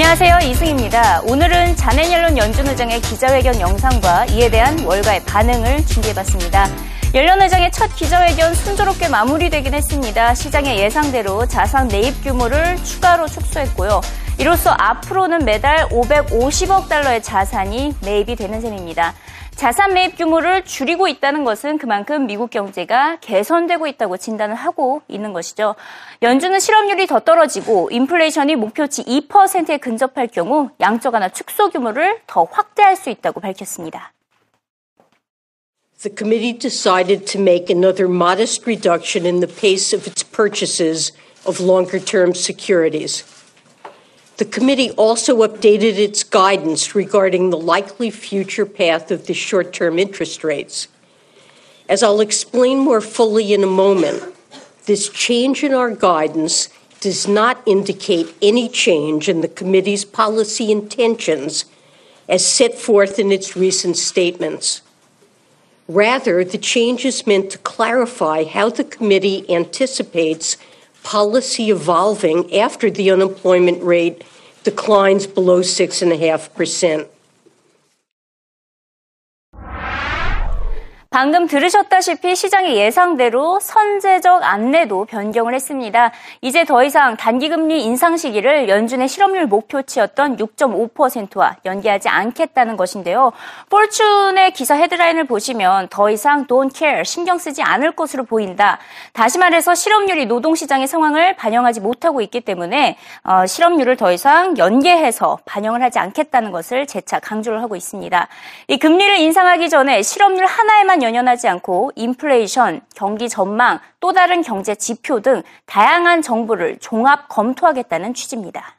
안녕하세요. 이승입니다. 오늘은 자네옐론 연준 의장의 기자회견 영상과 이에 대한 월가의 반응을 준비해봤습니다. 옐런 의장의 첫 기자회견 순조롭게 마무리되긴 했습니다. 시장의 예상대로 자산 매입 규모를 추가로 축소했고요. 이로써 앞으로는 매달 550억 달러의 자산이 매입이 되는 셈입니다. 자산 매입 규모를 줄이고 있다는 것은 그만큼 미국 경제가 개선되고 있다고 진단을 하고 있는 것이죠. 연준은 실업률이 더 떨어지고 인플레이션이 목표치 2%에 근접할 경우 양적 완화 축소 규모를 더 확대할 수 있다고 밝혔습니다. The committee decided to make another modest reduction in the pace of its purchases of longer term securities. The committee also updated its guidance regarding the likely future path of the short term interest rates. As I'll explain more fully in a moment, this change in our guidance does not indicate any change in the committee's policy intentions as set forth in its recent statements. Rather, the change is meant to clarify how the committee anticipates policy evolving after the unemployment rate declines below 6.5%. 방금 들으셨다시피 시장의 예상대로 선제적 안내도 변경을 했습니다. 이제 더 이상 단기금리 인상 시기를 연준의 실업률 목표치였던 6.5%와 연계하지 않겠다는 것인데요. 폴춘의 기사 헤드라인을 보시면 더 이상 don't care, 신경 쓰지 않을 것으로 보인다. 다시 말해서 실업률이 노동시장의 상황을 반영하지 못하고 있기 때문에 어, 실업률을 더 이상 연계해서 반영을 하지 않겠다는 것을 재차 강조를 하고 있습니다. 이 금리를 인상하기 전에 실업률 하나에만 하나만 연연하지 않고 인플레이션, 경기 전망, 또 다른 경제 지표 등 다양한 정보를 종합 검토하겠다는 취지입니다.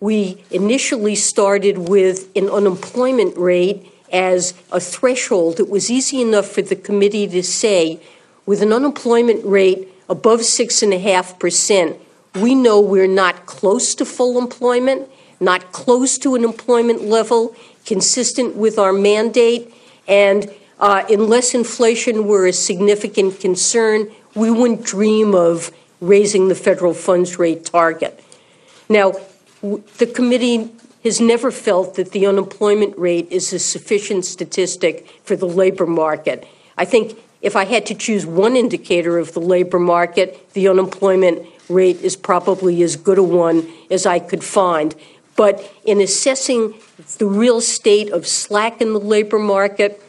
We initially started with an unemployment rate as a threshold. It was easy enough for the committee to say, with an unemployment rate above 6.5%, we know we're not close to full employment, not close to an employment level consistent with our mandate, and uh, unless inflation were a significant concern, we wouldn't dream of raising the federal funds rate target. Now, the committee has never felt that the unemployment rate is a sufficient statistic for the labor market. I think if I had to choose one indicator of the labor market, the unemployment rate is probably as good a one as I could find. But in assessing the real state of slack in the labor market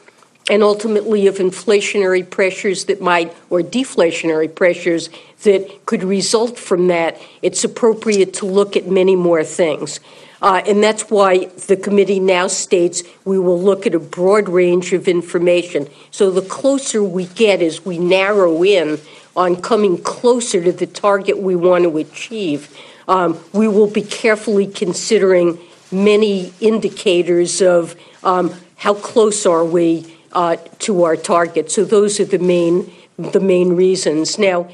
and ultimately of inflationary pressures that might, or deflationary pressures that could result from that, it's appropriate to look at many more things. Uh, and that's why the committee now states we will look at a broad range of information. So the closer we get as we narrow in on coming closer to the target we want to achieve, um, we will be carefully considering many indicators of um, how close are we uh, to our target. So those are the main the main reasons. Now,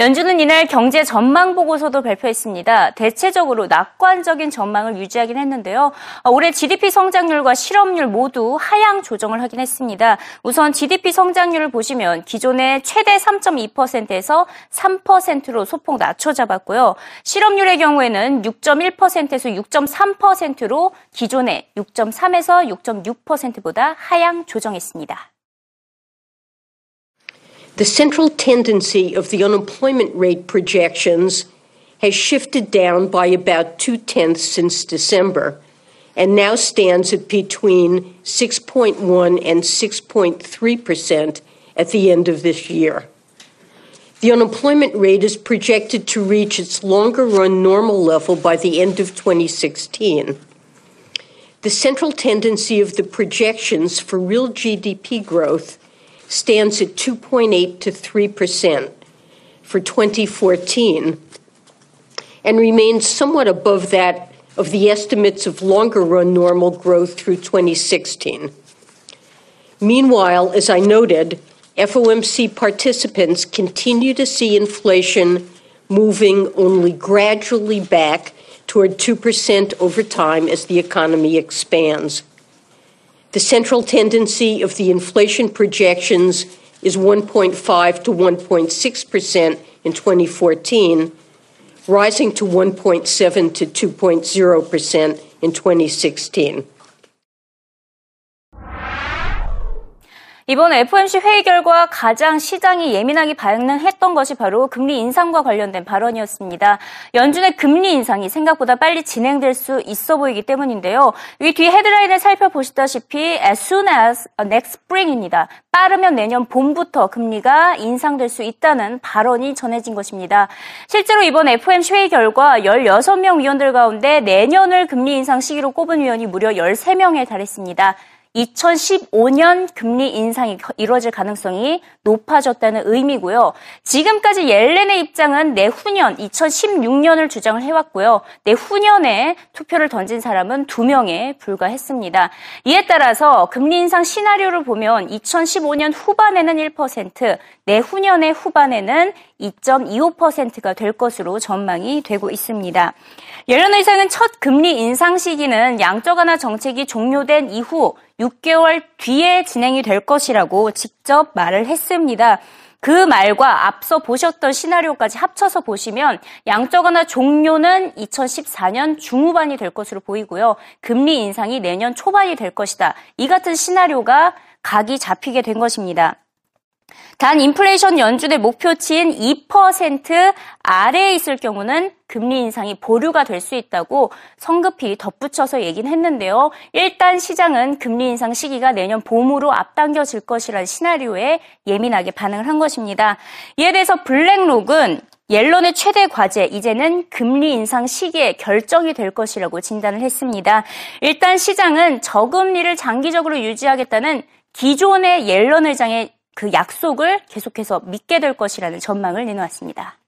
연준은 이날 경제 전망 보고서도 발표했습니다. 대체적으로 낙관적인 전망을 유지하긴 했는데요. 어, 올해 GDP 성장률과 실업률 모두 하향 조정을 하긴 했습니다. 우선 GDP 성장률을 보시면 기존의 최대 3.2%에서 3%로 소폭 낮춰 잡았고요. 실업률의 경우에는 6.1%에서 6.3%로 기존의 6.3에서 6.6%보다 하향 조정했습니다. The central tendency of the unemployment rate projections has shifted down by about two tenths since December and now stands at between 6.1 and 6.3 percent at the end of this year. The unemployment rate is projected to reach its longer run normal level by the end of 2016. The central tendency of the projections for real GDP growth stands at 2.8 to 3 percent for 2014 and remains somewhat above that of the estimates of longer run normal growth through 2016. Meanwhile, as I noted, FOMC participants continue to see inflation moving only gradually back toward 2% over time as the economy expands. The central tendency of the inflation projections is 1.5 to 1.6 percent in 2014, rising to 1.7 to 2.0% in 2016. 이번 FOMC 회의 결과 가장 시장이 예민하게 반응했던 것이 바로 금리 인상과 관련된 발언이었습니다. 연준의 금리 인상이 생각보다 빨리 진행될 수 있어 보이기 때문인데요. 이 뒤 헤드라인을 살펴보시다시피 as soon as next spring입니다. 빠르면 내년 봄부터 금리가 인상될 수 있다는 발언이 전해진 것입니다. 실제로 이번 FOMC 회의 결과 16명 위원들 가운데 내년을 금리 인상 시기로 꼽은 위원이 무려 13명에 달했습니다. 2015년 금리 인상이 이루어질 가능성이 높아졌다는 의미고요. 지금까지 옐렌의 입장은 내후년 2016년을 주장을 해왔고요. 내후년에 투표를 던진 사람은 2명에 불과했습니다. 이에 따라서 금리 인상 시나리오를 보면 2015년 후반에는 1%, 내후년의 후반에는 2.25%가 될 것으로 전망이 되고 있습니다. 옐런 의장은 첫 금리 인상 시기는 양적 완화 정책이 종료된 이후 6개월 뒤에 진행이 될 것이라고 직접 말을 했습니다. 그 말과 앞서 보셨던 시나리오까지 합쳐서 보시면 양적 완화 종료는 2014년 중후반이 될 것으로 보이고요. 금리 인상이 내년 초반이 될 것이다. 이 같은 시나리오가 각이 잡히게 된 것입니다. 단 인플레이션 연준의 목표치인 2% 아래에 있을 경우는 금리 인상이 보류가 될 수 있다고 성급히 덧붙여서 얘기는 했는데요. 일단 시장은 금리 인상 시기가 내년 봄으로 앞당겨질 것이라는 시나리오에 예민하게 반응을 한 것입니다. 이에 대해서 블랙록은 옐런의 최대 과제, 이제는 금리 인상 시기에 결정이 될 것이라고 진단을 했습니다. 일단 시장은 저금리를 장기적으로 유지하겠다는 기존의 옐런 의장의 그 약속을 계속해서 믿게 될 것이라는 전망을 내놓았습니다.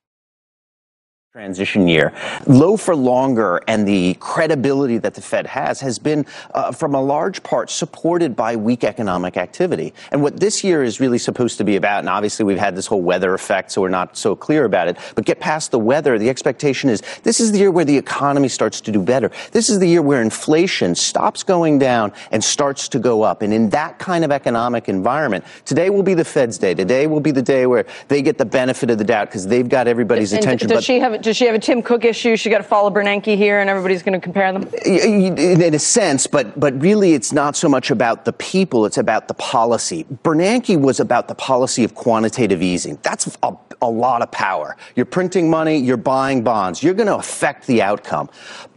Transition year. Low for longer and the credibility that the Fed has has been, uh, from a large part, supported by weak economic activity. And what this year is really supposed to be about, and obviously we've had this whole weather effect, so we're not so clear about it, but get past the weather, the expectation is this is the year where the economy starts to do better. This is the year where inflation stops going down and starts to go up. And in that kind of economic environment, today will be the Fed's day. Today will be the day where they get the benefit of the doubt because they've got everybody's and attention. Does but she have does she have a Tim Cook issue? She got to follow Bernanke here, and everybody's going to compare them. In a sense, but but really, it's not so much about the people; it's about the policy. Bernanke was about the policy of quantitative easing. That's a, a lot of power. You're printing money, you're buying bonds, you're going to affect the outcome.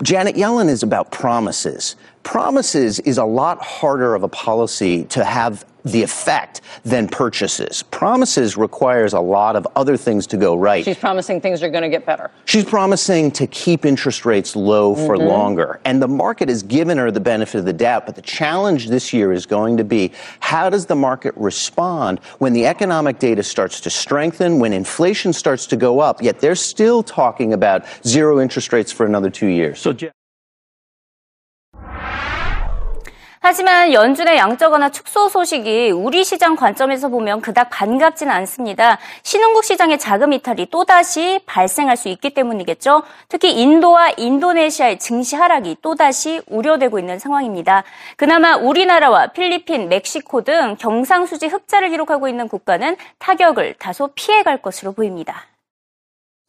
Janet Yellen is about promises. Promises is a lot harder of a policy to have the effect than purchases. Promises requires a lot of other things to go right. She's promising things are going to get better. She's promising to keep interest rates low for mm-hmm. longer. And the market has given her the benefit of the doubt. But the challenge this year is going to be how does the market respond when the economic data starts to strengthen, when inflation starts to go up, yet they're still talking about zero interest rates for another two years. So, 하지만 연준의 양적 완화 축소 소식이 우리 시장 관점에서 보면 그닥 반갑지는 않습니다. 신흥국 시장의 자금 이탈이 또다시 발생할 수 있기 때문이겠죠. 특히 인도와 인도네시아의 증시 하락이 또다시 우려되고 있는 상황입니다. 그나마 우리나라와 필리핀, 멕시코 등 경상수지 흑자를 기록하고 있는 국가는 타격을 다소 피해갈 것으로 보입니다.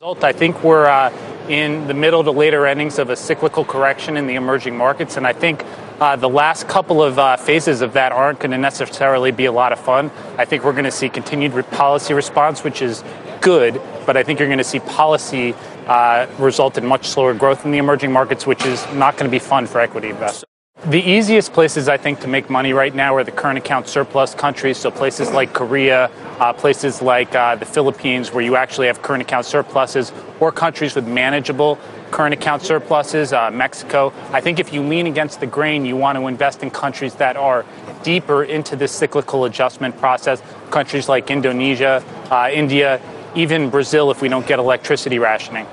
I think we're uh, in the middle to later endings of a cyclical correction in the emerging markets, and I think uh, the last couple of uh, phases of that aren't going to necessarily be a lot of fun. I think we're going to see continued policy response, which is good, but I think you're going to see policy uh, result in much slower growth in the emerging markets, which is not going to be fun for equity investors. The easiest places, I think, to make money right now are the current account surplus countries. So places like Korea, uh, places like uh, the Philippines, where you actually have current account surpluses, or countries with manageable current account surpluses, uh, Mexico. I think if you lean against the grain, you want to invest in countries that are deeper into this cyclical adjustment process. Countries like Indonesia, uh, India, even Brazil, if we don't get electricity rationing.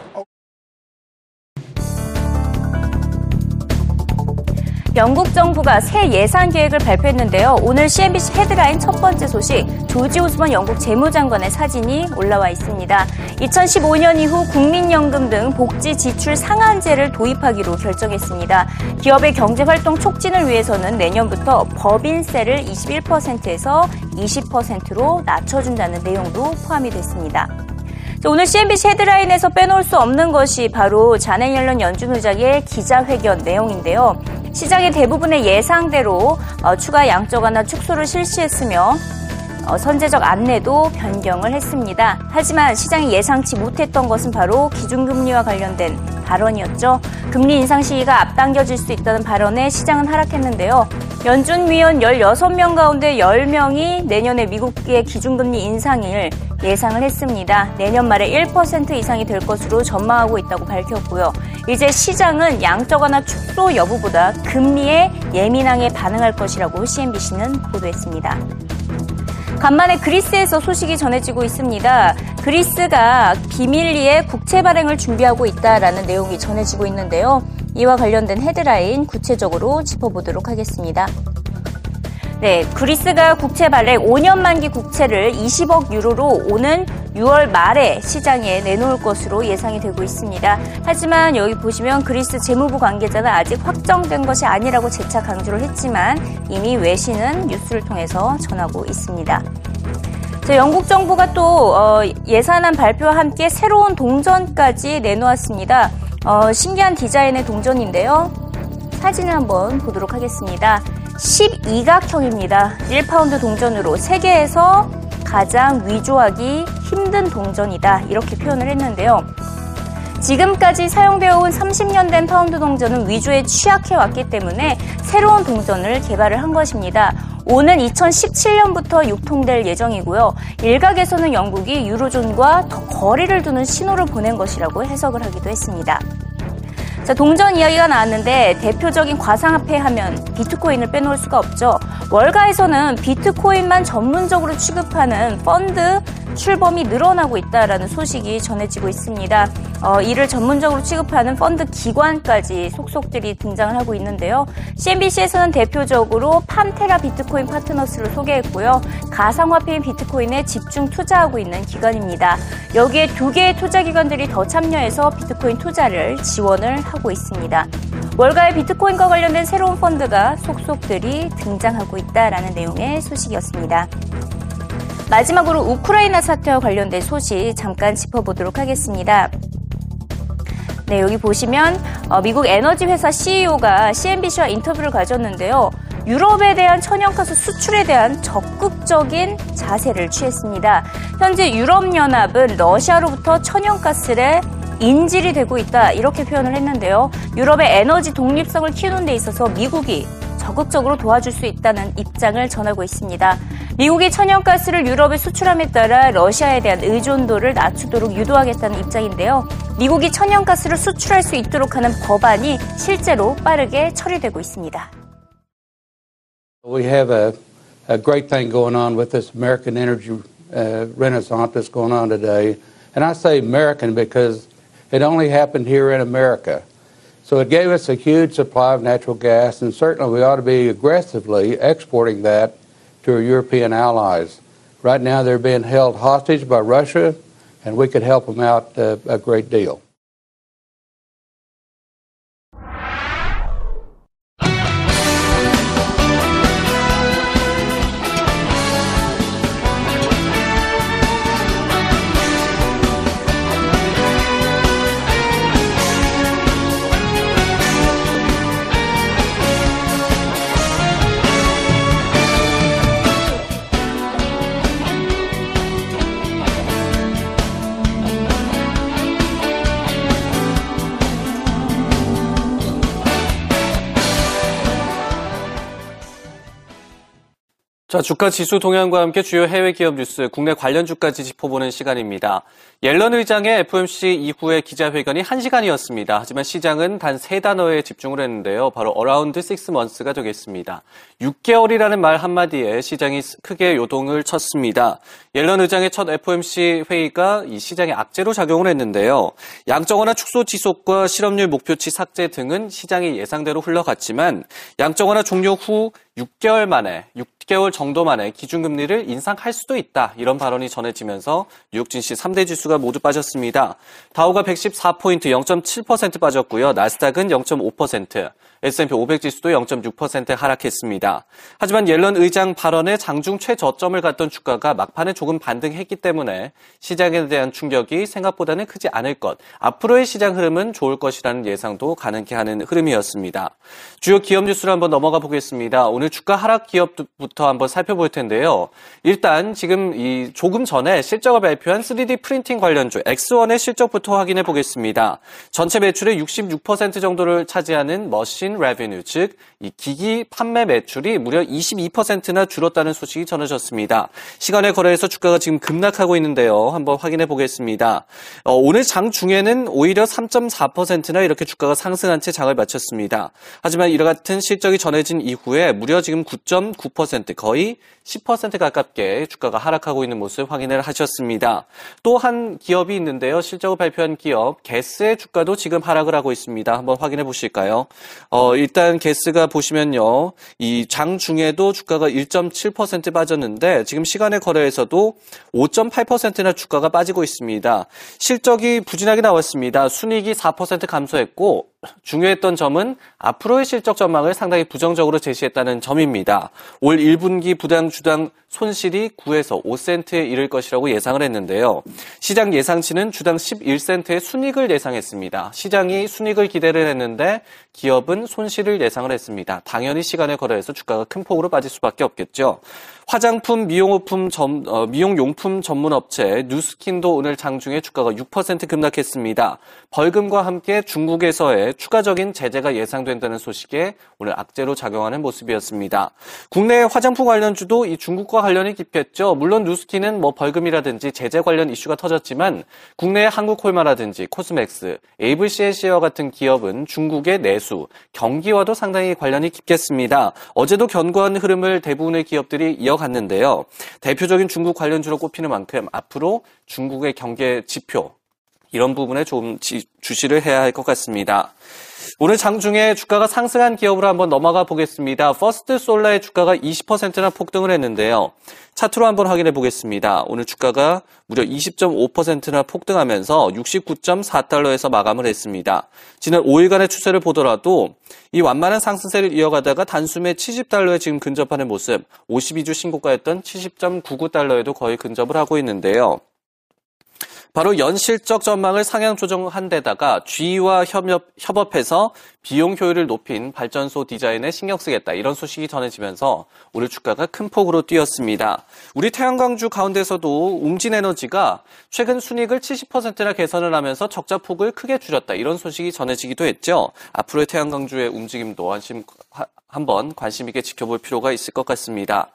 영국 정부가 새 예산 계획을 발표했는데요. 오늘 CNBC 헤드라인 첫 번째 소식, 조지 오스번 영국 재무장관의 사진이 올라와 있습니다. 2015년 이후 국민연금 등 복지 지출 상한제를 도입하기로 결정했습니다. 기업의 경제 활동 촉진을 위해서는 내년부터 법인세를 21%에서 20%로 낮춰준다는 내용도 포함이 됐습니다. 오늘 CNBC 헤드라인에서 빼놓을 수 없는 것이 바로 자네 옐런 연준 의장의 기자회견 내용인데요. 시장의 대부분의 예상대로 어, 추가 양적 완화 축소를 실시했으며 어, 선제적 안내도 변경을 했습니다. 하지만 시장이 예상치 못했던 것은 바로 기준금리와 관련된 발언이었죠. 금리 인상 시기가 앞당겨질 수 있다는 발언에 시장은 하락했는데요. 연준 위원 16명 가운데 10명이 내년에 미국의 기준금리 인상을 예상을 했습니다. 내년 말에 1% 이상이 될 것으로 전망하고 있다고 밝혔고요. 이제 시장은 양적 완화 축소 여부보다 금리에 예민하게 반응할 것이라고 CNBC는 보도했습니다. 간만에 그리스에서 소식이 전해지고 있습니다. 그리스가 비밀리에 국채 발행을 준비하고 있다라는 내용이 전해지고 있는데요. 이와 관련된 헤드라인 구체적으로 짚어보도록 하겠습니다. 네, 그리스가 국채 발행 5년 만기 국채를 20억 유로로 오는 6월 말에 시장에 내놓을 것으로 예상이 되고 있습니다. 하지만 여기 보시면 그리스 재무부 관계자는 아직 확정된 것이 아니라고 재차 강조를 했지만 이미 외신은 뉴스를 통해서 전하고 있습니다. 영국 정부가 또 어, 예산안 발표와 함께 새로운 동전까지 내놓았습니다. 어, 신기한 디자인의 동전인데요. 사진을 한번 보도록 하겠습니다. 12각형입니다. 1파운드 동전으로 세계에서 가장 위조하기 힘든 동전이다. 이렇게 표현을 했는데요. 지금까지 사용되어 온 30년 된 파운드 동전은 위조에 취약해 왔기 때문에 새로운 동전을 개발을 한 것입니다. 오는 2017년부터 유통될 예정이고요. 일각에서는 영국이 유로존과 더 거리를 두는 신호를 보낸 것이라고 해석을 하기도 했습니다. 자, 동전 이야기가 나왔는데 대표적인 과상화폐 하면 비트코인을 빼놓을 수가 없죠. 월가에서는 비트코인만 전문적으로 취급하는 펀드 출범이 늘어나고 있다라는 소식이 전해지고 있습니다. 어, 이를 전문적으로 취급하는 펀드 기관까지 속속들이 등장을 하고 있는데요. CNBC에서는 대표적으로 판테라 비트코인 파트너스를 소개했고요. 가상화폐인 비트코인에 집중 투자하고 있는 기관입니다. 여기에 두 개의 투자 기관들이 더 참여해서 비트코인 투자를 지원을 하고 있습니다. 월가의 비트코인과 관련된 새로운 펀드가 속속들이 등장하고 있다라는 내용의 소식이었습니다. 마지막으로 우크라이나 사태와 관련된 소식 잠깐 짚어보도록 하겠습니다. 네, 여기 보시면 어, 미국 에너지 회사 CEO가 CNBC와 인터뷰를 가졌는데요. 유럽에 대한 천연가스 수출에 대한 적극적인 자세를 취했습니다. 현재 유럽연합은 러시아로부터 천연가스를 인질이 되고 있다 이렇게 표현을 했는데요. 유럽의 에너지 독립성을 키우는 데 있어서 미국이 적극적으로 도와줄 수 있다는 입장을 전하고 있습니다. 미국이 천연가스를 유럽에 수출함에 따라 러시아에 대한 의존도를 낮추도록 유도하겠다는 입장인데요. 미국이 천연가스를 수출할 수 있도록 하는 법안이 실제로 빠르게 처리되고 있습니다. We have a, a great thing going on with this American energy uh, renaissance that's going on today. And I say American because it only happened here in America. So it gave us a huge supply of natural gas, and certainly we ought to be aggressively exporting that to our European allies. Right now, they're being held hostage by Russia, and we could help them out uh, a great deal. 자, 주가 지수 동향과 함께 주요 해외 기업 뉴스, 국내 관련 주까지 짚어보는 시간입니다. 옐런 의장의 FOMC 이후의 기자회견이 1시간이었습니다. 하지만 시장은 단 세 단어에 집중을 했는데요. 바로 around 6 months가 되겠습니다. 6개월이라는 말 한마디에 시장이 크게 요동을 쳤습니다. 옐런 의장의 첫 FOMC 회의가 이 시장에 악재로 작용을 했는데요. 양적완화 축소 지속과 실업률 목표치 삭제 등은 시장이 예상대로 흘러갔지만 양적완화 종료 후 6개월 만에 6개월 정도 만에 기준금리를 인상할 수도 있다. 이런 발언이 전해지면서 뉴욕 증시 3대 지수가 지수가 모두 빠졌습니다. 다우가 114포인트 0.7% 빠졌고요. 나스닥은 0.5%, S&P 500 지수도 0.6% 하락했습니다. 하지만 옐런 의장 발언에 장중 최저점을 갔던 주가가 막판에 조금 반등했기 때문에 시장에 대한 충격이 생각보다는 크지 않을 것, 앞으로의 시장 흐름은 좋을 것이라는 예상도 가능케 하는 흐름이었습니다. 주요 기업 뉴스를 한번 넘어가 보겠습니다. 오늘 주가 하락 기업부터 한번 살펴볼 텐데요. 일단 지금 이 조금 전에 실적을 발표한 3D 프린팅 관련주 ExOne의 실적부터 확인해 보겠습니다. 전체 매출의 66% 정도를 차지하는 machine revenue, 즉 이 기기 판매 매출이 무려 22%나 줄었다는 소식이 전해졌습니다. 시간외 거래에서 주가가 지금 급락하고 있는데요. 한번 확인해 보겠습니다. 어, 오늘 장 중에는 오히려 3.4%나 이렇게 주가가 상승한 채 장을 마쳤습니다. 하지만 이와 같은 실적이 전해진 이후에 무려 지금 9.9% 거의 10% 가깝게 주가가 하락하고 있는 모습 확인을 하셨습니다. 또한 기업이 있는데요. 실적을 발표한 기업 게스의 주가도 지금 하락을 하고 있습니다. 한번 확인해 보실까요? 어, 일단 게스가 보시면요. 이 장 중에도 주가가 1.7% 빠졌는데 지금 시간의 거래에서도 5.8%나 주가가 빠지고 있습니다. 실적이 부진하게 나왔습니다. 순이익이 4% 감소했고 중요했던 점은 앞으로의 실적 전망을 상당히 부정적으로 제시했다는 점입니다. 올 1분기 부당 주당 손실이 9에서 5센트에 이를 것이라고 예상을 했는데요. 시장 예상치는 주당 11센트의 순익을 예상했습니다. 시장이 순익을 기대를 했는데 기업은 손실을 예상을 했습니다. 당연히 시간의 거래에서 주가가 큰 폭으로 빠질 수밖에 없겠죠. 화장품, 미용품 점, 어, 미용용품 전문 업체 뉴스킨도 오늘 장중에 주가가 6% 급락했습니다. 벌금과 함께 중국에서의 추가적인 제재가 예상된다는 소식에 오늘 악재로 작용하는 모습이었습니다. 국내 화장품 관련주도 이 중국과 관련이 깊겠죠. 물론 뉴스킨은 뭐 벌금이라든지 제재 관련 이슈가 터졌지만 국내 한국콜마라든지 코스맥스, 에이블CNC와 같은 기업은 중국의 내수, 경기와도 상당히 관련이 깊겠습니다. 어제도 견고한 흐름을 대부분의 기업들이 이어갔는데요. 대표적인 중국 관련주로 꼽히는 만큼 앞으로 중국의 경계 지표 이런 부분에 좀 주시를 해야 할 것 같습니다. 오늘 장중에 주가가 상승한 기업으로 한번 넘어가 보겠습니다. 퍼스트 솔라의 주가가 20%나 폭등을 했는데요. 차트로 한번 확인해 보겠습니다. 오늘 주가가 무려 20.5%나 폭등하면서 69.4달러에서 마감을 했습니다. 지난 5일간의 추세를 보더라도 이 완만한 상승세를 이어가다가 단숨에 70달러에 지금 근접하는 모습, 52주 신고가였던 70.99달러에도 거의 근접을 하고 있는데요. 바로 연실적 전망을 상향 조정한 데다가 G와 협업, 협업해서 비용 효율을 높인 발전소 디자인에 신경 쓰겠다. 이런 소식이 전해지면서 오늘 주가가 큰 폭으로 뛰었습니다. 우리 태양광주 가운데서도 웅진에너지가 최근 순익을 70%나 개선을 하면서 적자 폭을 크게 줄였다. 이런 소식이 전해지기도 했죠. 앞으로의 태양광주의 움직임도 한심, 한번 관심 있게 지켜볼 필요가 있을 것 같습니다.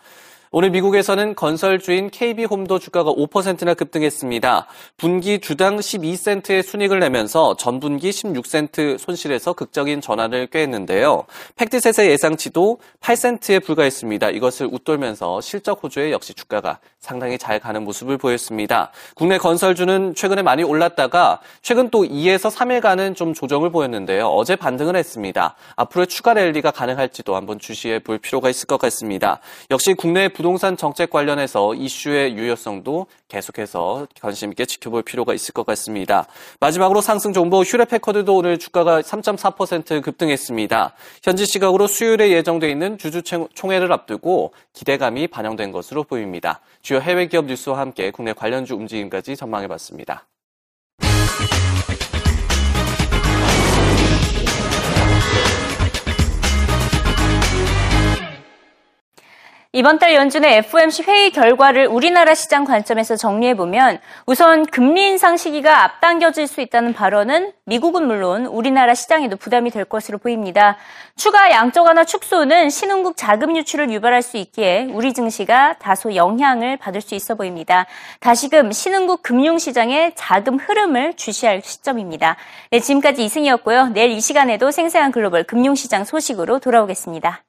오늘 미국에서는 건설주인 KB홈도 주가가 5%나 급등했습니다. 분기 주당 12센트의 순익을 내면서 전분기 16센트 손실에서 극적인 전환을 꾀했는데요. 팩트셋의 예상치도 8센트에 불과했습니다. 이것을 웃돌면서 실적 호조에 역시 주가가 상당히 잘 가는 모습을 보였습니다. 국내 건설주는 최근에 많이 올랐다가 최근 또 2에서 3일간은 좀 조정을 보였는데요. 어제 반등을 했습니다. 앞으로 추가 랠리가 가능할지도 한번 주시해 볼 필요가 있을 것 같습니다. 역시 국내 부동산 정책 관련해서 이슈의 유효성도 계속해서 관심 있게 지켜볼 필요가 있을 것 같습니다. 마지막으로 상승 정보 휴레패커드도 오늘 주가가 3.4% 급등했습니다. 현지 시각으로 수요일에 예정돼 있는 주주 총회를 앞두고 기대감이 반영된 것으로 보입니다. 주요 해외 기업 뉴스와 함께 국내 관련주 움직임까지 전망해봤습니다. 이번 달 연준의 FOMC 회의 결과를 우리나라 시장 관점에서 정리해보면 우선 금리 인상 시기가 앞당겨질 수 있다는 발언은 미국은 물론 우리나라 시장에도 부담이 될 것으로 보입니다. 추가 양적 완화 축소는 신흥국 자금 유출을 유발할 수 있기에 우리 증시가 다소 영향을 받을 수 있어 보입니다. 다시금 신흥국 금융시장의 자금 흐름을 주시할 시점입니다. 네, 지금까지 이승이었고요. 내일 이 시간에도 생생한 글로벌 금융시장 소식으로 돌아오겠습니다.